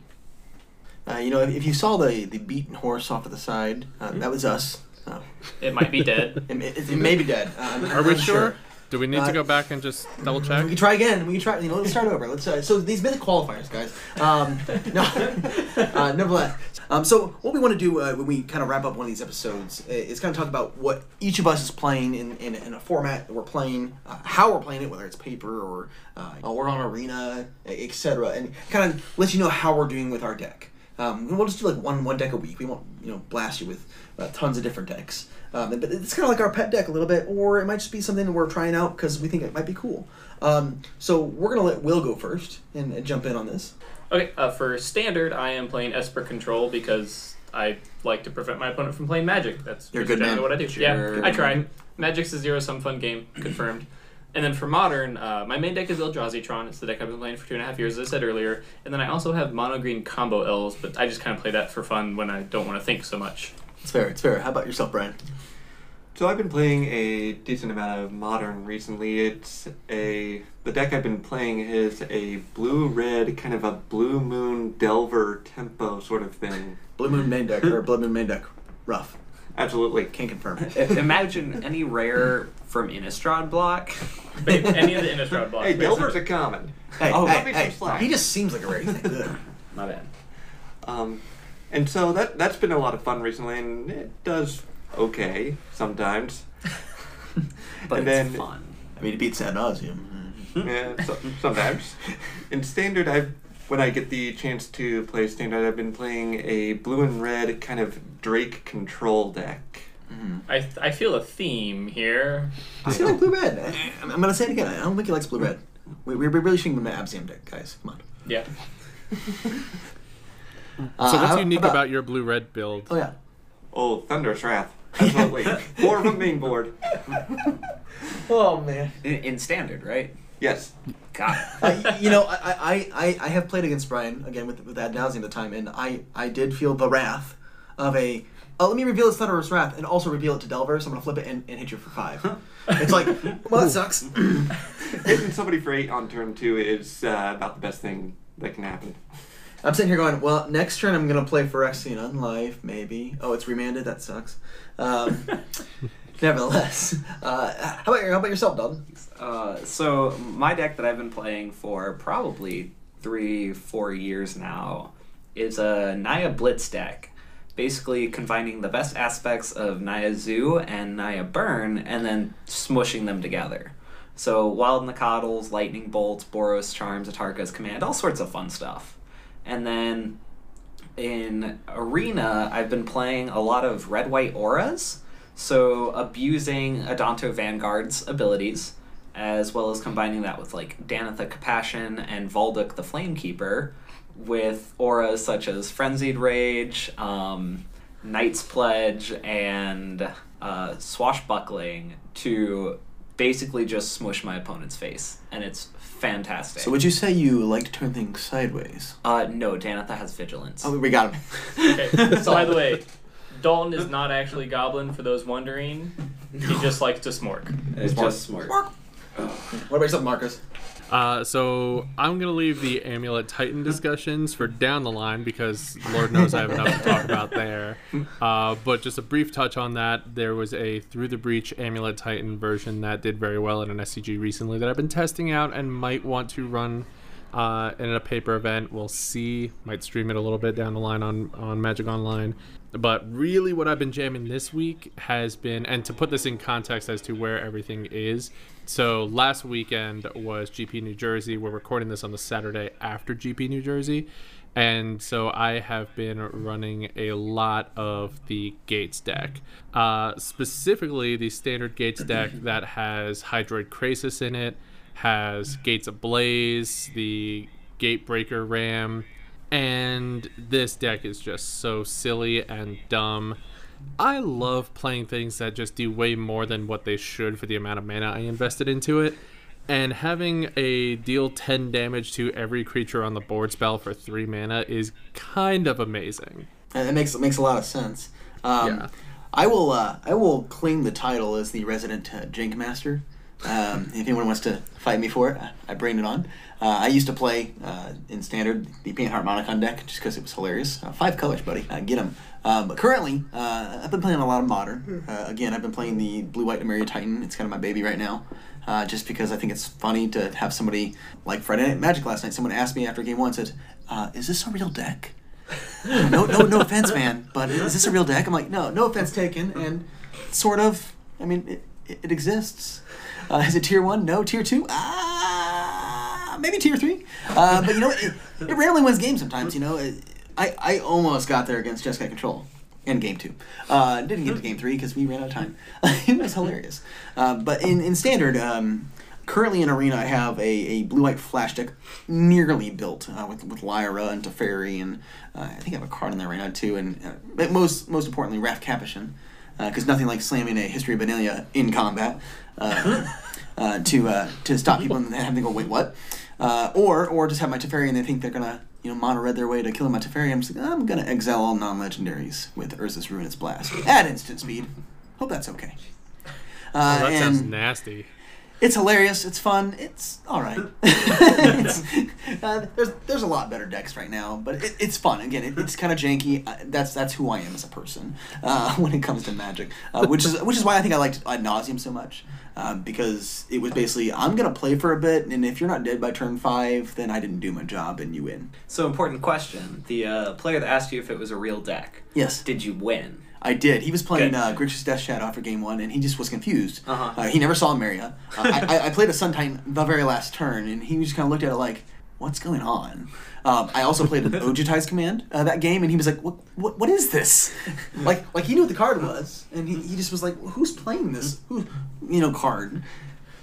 Uh, you know, if, if you saw the the beaten horse off to the side, uh, that was us. Uh, It might be dead. [LAUGHS] it, it, it may be dead. Uh, Are we not sure? Do we need Uh, to go back and just double check? We can try again. We can try. You know, let's start over. Let's. Uh, so these mythic qualifiers, guys. Um, [LAUGHS] no, [LAUGHS] uh, nevertheless. Um, so what we want to do uh, when we kind of wrap up one of these episodes uh, is kind of talk about what each of us is playing in, in, in a format that we're playing, uh, how we're playing it, whether it's paper or uh, or on arena, etc., and kind of let you know how we're doing with our deck. Um, we'll just do like one one deck a week. We won't you know blast you with uh, tons of different decks. Um, but it's kind of like our pet deck a little bit, or it might just be something that we're trying out because we think it might be cool. Um, so we're gonna let Will go first and, and jump in on this. Okay, uh, for standard, I am playing Esper Control because I like to prevent my opponent from playing Magic. That's You're just good generally man. what I do. Sure. Yeah, I tried. Magic's a zero sum fun game, confirmed. [CLEARS THROAT] And then for modern, uh, my main deck is Eldrazi Tron. It's the deck I've been playing for two and a half years, as I said earlier. And then I also have mono green combo elves, but I just kind of play that for fun when I don't want to think so much. It's fair. It's fair. How about yourself, Brian? So I've been playing a decent amount of modern recently. It's a the deck I've been playing is a blue red kind of a blue moon delver tempo sort of thing. Blue Moon main deck or blue Moon main deck? Rough. Absolutely. Can't confirm. [LAUGHS] I- Imagine any rare from Innistrad block. Any of the Innistrad blocks. Hey, basically. Delver's a common. Hey, Oh, hey, cut me some hey, he just seems like a rare. He's not. [LAUGHS] My bad. Um, and so that that's been a lot of fun recently, and it does okay sometimes. [LAUGHS] But And it's then- fun. I mean, it beats Ad Nauseam. Yeah, so, sometimes. In standard, I've when I get the chance to play standard, I've been playing a blue and red kind of Drake control deck. I, I feel a theme here. Does he like blue red? I, I'm I'm gonna say it again. I don't think he likes blue red. We, we really shouldn't give him an Absiam deck, guys. Come on. Yeah. Uh, so what's how unique about, your blue red build? Oh yeah. Oh, Thunderous Wrath. Absolutely. Four from main board. Oh man. In, in standard, right? Yes. God. uh, you know, I, I, I, I have played against Brian again with with Ad Nauseam at the time, and I, I did feel the wrath of a. Oh, let me reveal this Thunderous Wrath and also reveal it to Delver. So I'm gonna flip it and, and hit you for five. it's like, [LAUGHS] well, that sucks. [LAUGHS] Hitting somebody for eight on turn two is uh, about the best thing that can happen. I'm sitting here going, well, next turn I'm gonna play Phyrexian Unlife, maybe. Oh, it's remanded. That sucks. Um, [LAUGHS] nevertheless, uh, how about your, how about yourself, Dalton? Uh, so my deck that I've been playing for probably three, four years now is a Naya Blitz deck. Basically combining the best aspects of Naya Zoo and Naya Burn and then smushing them together. So Wild Nacatls, Lightning Bolts, Boros Charms, Atarka's Command, all sorts of fun stuff. And then in Arena, I've been playing a lot of red white auras, so abusing Adanto Vanguard's abilities, as well as combining that with like Danitha Capashen and Valduk the Flamekeeper, with auras such as Frenzied Rage, um, Knight's Pledge, and uh, Swashbuckling to basically just smush my opponent's face, and it's fantastic. So would you say you like to turn things sideways? uh, no, Danitha has Vigilance. Oh, we got him. Okay. So by the way, [LAUGHS] Dalton is not actually Goblin. For those wondering, he just likes to smork. It's just smart. What about yourself, Marcos? Uh, so I'm gonna leave the Amulet Titan discussions for down the line because Lord knows I have enough to talk about there. [LAUGHS] Uh, but just a brief touch on that. There was a Through the Breach Amulet Titan version that did very well in an SCG recently that I've been testing out and might want to run uh, in a paper event. We'll see. Might stream it a little bit down the line on on Magic Online. But really, what I've been jamming this week has been, and to put this in context as to where everything is. So last weekend was GP New Jersey. We're recording this on the Saturday after GP New Jersey. And so I have been running a lot of the Gates deck. Uh, specifically, the standard Gates deck [CLEARS THROAT] that has Hydroid Krasis in it, has Gates Ablaze, the Gatebreaker Ram, and this deck is just so silly and dumb. I love playing things that just do way more than what they should for the amount of mana I invested into it. And having a deal 10 damage to every creature on the board spell for 3 mana is kind of amazing. And it makes it makes a lot of sense. Um, Yeah. I will uh, I will claim the title as the resident uh, Jink Master. Um, if anyone wants to fight me for it, I- bring it on. Uh, I used to play uh, in standard the Panharmonicon deck just because it was hilarious. Uh, five colors, buddy. Uh, get them. Um, but currently, uh, I've been playing a lot of modern. Uh, again, I've been playing the Blue White Emeria Titan. It's kind of my baby right now. Uh, just because I think it's funny to have somebody like Friday Night Magic last night. Someone asked me after game one, said, uh, "Is this a real deck?" no, no, no offense, man, but is this a real deck? I'm like, no, no offense taken, and sort of. I mean, it, it, exists. Uh, is it tier one? No, tier two? Ah, maybe tier three. Uh, but you know, it, it rarely wins games. Sometimes, you know, it, I I almost got there against Jeskai Control in game two. Uh, didn't get to game three because we ran out of time. [LAUGHS] it was hilarious. Uh, but in in standard. Um, Currently in Arena, I have a, a blue white flash deck nearly built uh, with with Lyra and Teferi, and uh, I think I have a card in there right now too. And uh, but most most importantly, Raff Capashen, because nothing like slamming a History of Benalia in combat uh, [LAUGHS] uh, to uh, to stop people [LAUGHS] and have them go wait what, uh, or or just have my Teferi and they think they're gonna you know mono red their way to killing my Teferi. I'm just like, I'm gonna exile all non legendaries with Urza's Ruinous Blast at instant speed. Hope that's okay. Uh, Oh, that and- sounds nasty. it's hilarious. It's fun. It's all right. [LAUGHS] it's, uh, there's there's a lot better decks right now, but it, it's fun. Again, it, it's kind of janky. Uh, that's that's who I am as a person uh, [LAUGHS] when it comes to Magic, uh, which is which is why I think I liked Ad Nauseam so much. Um, because it was basically I'm gonna play for a bit, and if you're not dead by turn five, then I didn't do my job, and you win. So important question: the uh, player that asked you if it was a real deck, Yes, did you win? I did. He was playing uh, Grixis Death Shadow after game one, and he just was confused. Uh-huh. Uh, he never saw Emeria. Uh, I, I, I played a Sun Titan the very last turn, and he just kind of looked at it like, "What's going on?" Um, I also played an Ojutai's command uh, that game, and he was like, "What? What? What is this?" [LAUGHS] like, like he knew what the card was, and he, he just was like, "Who's playing this? Who, you know, card?"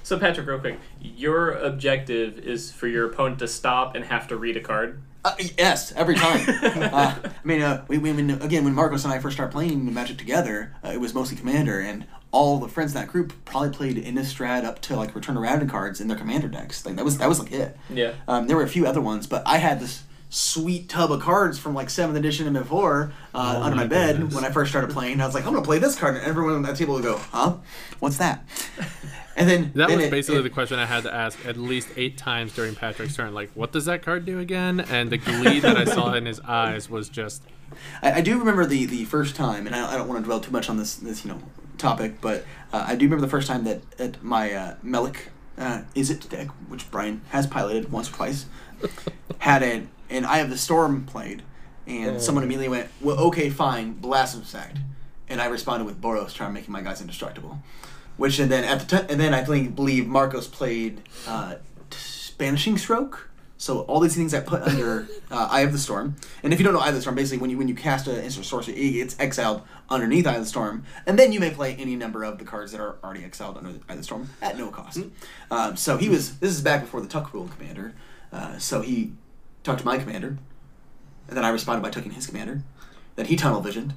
So Patrick, real quick, your objective is for your opponent to stop and have to read a card. Uh, yes, every time. [LAUGHS] uh, I mean, uh, we, we when, again when Marcos and I first started playing Magic together, uh, it was mostly Commander, and all the friends in that group probably played Innistrad up to like Return to Ravnica cards in their Commander decks. Like that was that was like it. Yeah. Um, there were a few other ones, but I had this sweet tub of cards from like seventh edition and before uh, Oh under my, my bed goodness. when I first started playing. I was like, I'm gonna play this card, and everyone at that table would go, "Huh? What's that?" And then That then was it- basically it- the question I had to ask at least eight times during Patrick's turn. Like, what does that card do again? And the glee that I saw in his eyes was just I, I do remember the, the first time, and I, I don't want to dwell too much on this this you know topic, but uh, I do remember the first time that at my uh, Melek uh, is it deck, which Brian has piloted once or twice, [LAUGHS] had it, and I have the storm played, and someone immediately went, "Well, okay, fine, Blasphemous Act," and I responded with Boros Charm making my guys indestructible, which and then at the time, and then I think believe Marcos played uh, Banishing Stroke. So all these things I put under [LAUGHS] uh, Eye of the Storm, and if you don't know Eye of the Storm, basically when you when you cast an instant sorcery, it gets exiled underneath Eye of the Storm, and then you may play any number of the cards that are already exiled under Eye of the Storm at no cost. Um, so he was this is back before the Tuck rule commander. Uh, so he talked to my commander, and then I responded by taking his commander. Then he tunnel visioned,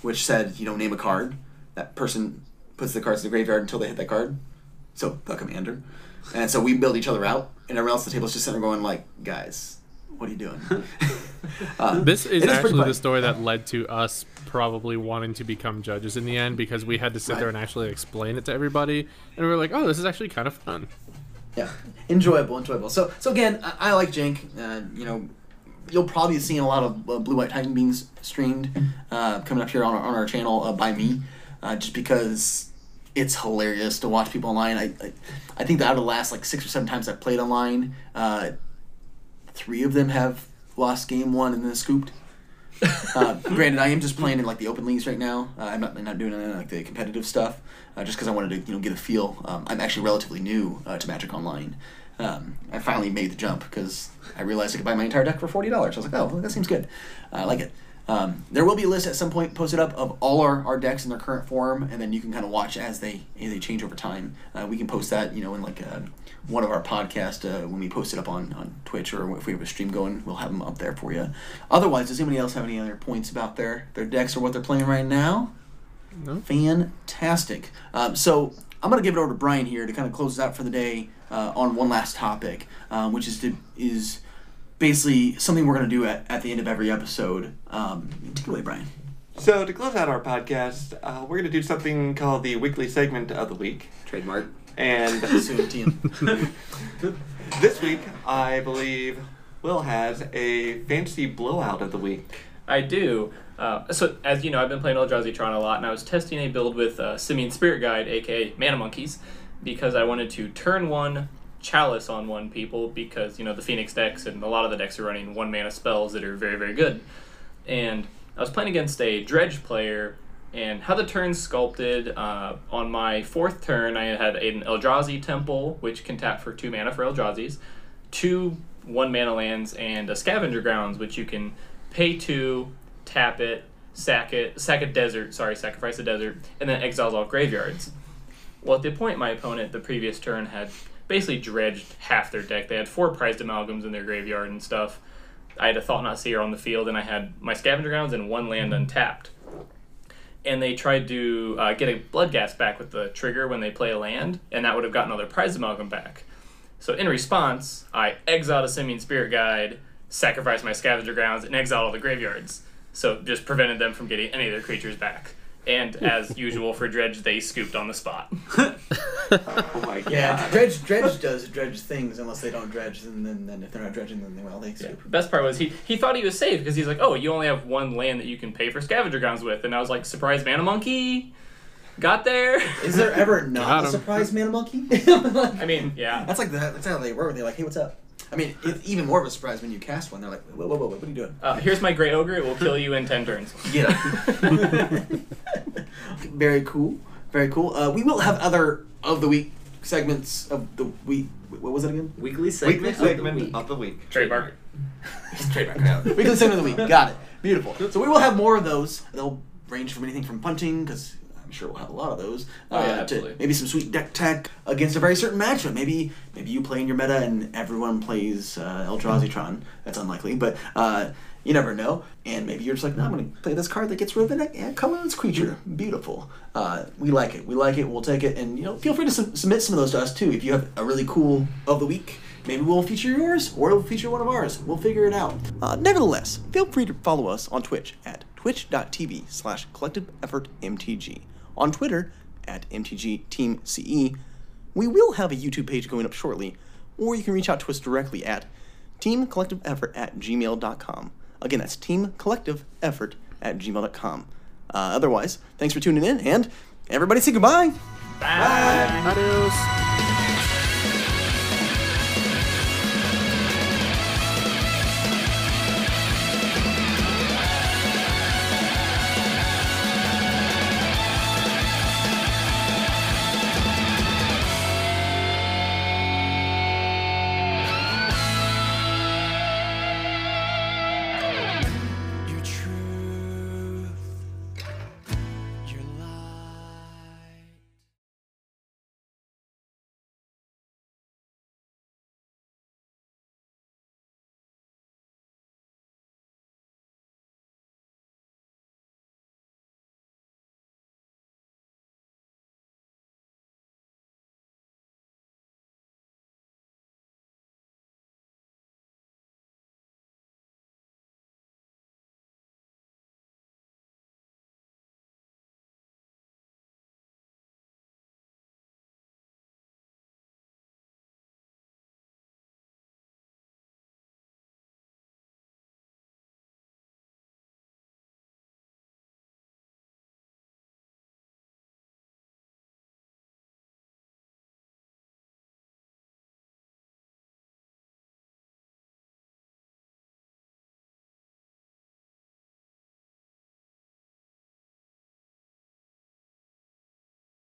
which said you know name a card. That person puts the cards in the graveyard until they hit that card. So the commander, and so we build each other out, and everyone else at the table is just sitting there going like, guys, what are you doing? [LAUGHS] Uh, This is it actually fun. the story that led to us probably wanting to become judges in the end because we had to sit there and actually explain it to everybody, and we were like, "Oh, this is actually kind of fun." Yeah, enjoyable, enjoyable. So, so again, I, I like Jink. Uh, you know, you'll probably be seeing a lot of uh, Blue White Titan Beings streamed uh, coming up here on our, on our channel uh, by me, uh, just because it's hilarious to watch people online. I, I, I think that out of the last like six or seven times I've played online, uh, three of them have lost game one and then scooped. uh, [LAUGHS] granted, I am just playing in like the open leagues right now. Uh, I'm not I'm not doing any, like the competitive stuff, uh, just because I wanted to you know get a feel. Um, I'm actually relatively new uh, to Magic Online. Um, I finally made the jump because I realized I could buy my entire deck for forty dollars. I was like, oh, that seems good. I like it. Um, there will be a list at some point posted up of all our, our decks in their current form, and then you can kind of watch as they as they change over time. Uh, we can post that, you know, in like uh one of our podcasts uh, when we post it up on, on Twitch, or if we have a stream going, we'll have them up there for you. Otherwise, does anybody else have any other points about their their decks or what they're playing right now? No. Fantastic. Um, so I'm going to give it over to Brian here to kind of close us out for the day uh, on one last topic, um, which is to, is basically something we're going to do at, at the end of every episode. Um, take it away, Brian. So to close out our podcast, uh, we're going to do something called the weekly segment of the week. Trademark. And [LAUGHS] Soon, TM. [LAUGHS] this week, I believe Will has a fancy blowout of the week. I do. Uh, so, as you know, I've been playing Eldrazi Tron a lot, and I was testing a build with uh, Simian Spirit Guide, aka Mana Monkeys, because I wanted to turn one Chalice on one people, because, you know, the Phoenix decks and a lot of the decks are running one mana spells that are very, very good. And I was playing against a Dredge player, and how the turn's sculpted, uh, on my fourth turn, I had an Eldrazi Temple, which can tap for two mana for Eldrazi's, two one mana lands, and a Scavenger Grounds, which you can pay two, tap it, sack it, sack a desert, sorry, sacrifice a desert, and then exiles all graveyards. Well, at the point my opponent the previous turn had basically dredged half their deck. They had four prized amalgams in their graveyard and stuff. I had a Thought-Knot Seer on the field, and I had my Scavenger Grounds and one land untapped. And they tried to uh, get a Bloodghast back with the trigger when they play a land, and that would have gotten another prized amalgam back. So in response, I exiled a Simian Spirit Guide, sacrificed my Scavenger Grounds, and exiled all the graveyards. So just prevented them from getting any of their creatures back. And as usual for Dredge, they scooped on the spot. [LAUGHS] Oh my god. Yeah, dredge dredge does dredge things unless they don't dredge, and then, then if they're not dredging, then they well they Yeah. scoop. Best part was he he thought he was safe because he's like, oh, you only have one land that you can pay for Scavenger Grounds with, and I was like, surprise, Mana Monkey. Got there. Is there ever [LAUGHS] Got not a 'em. surprise man monkey? [LAUGHS] I mean, yeah. that's like the, that's how they work. They're like, hey, what's up? I mean, it's even more of a surprise when you cast one. They're like, whoa, whoa, whoa, whoa what are you doing? Uh, here's my great ogre. It will kill you in ten turns. [LAUGHS] Get up. [LAUGHS] Very cool. Very cool. Uh, we will have other of the week segments of the week. What was it again? Weekly segment, Weekly of the segment week. of the week. Trademark. [LAUGHS] Trademark. Yeah. Weekly segment of the week. Got it. Beautiful. So we will have more of those. They'll range from anything from punting, because I'm sure we'll have a lot of those. Oh, yeah, uh, absolutely. maybe some sweet deck tech against a very certain matchup. Maybe maybe you play in your meta and everyone plays uh, Eldrazi That's unlikely, but uh, you never know. And maybe you're just like, no, I'm going to play this card that gets rid of a colorless creature. Beautiful. Uh, we like it. We like it. We'll take it. And you know, feel free to sub- submit some of those to us too. If you have a really cool of the week, maybe we'll feature yours or we'll feature one of ours. We'll figure it out. Uh, nevertheless, feel free to follow us on Twitch at twitch.tv slash collective effort MTG. On Twitter at MTG Team CE. We will have a YouTube page going up shortly, or you can reach out to us directly at teamcollectiveeffort at gmail.com. Again, that's teamcollectiveeffort at gmail.com. Uh, otherwise, thanks for tuning in, and everybody say goodbye. Bye. Adios.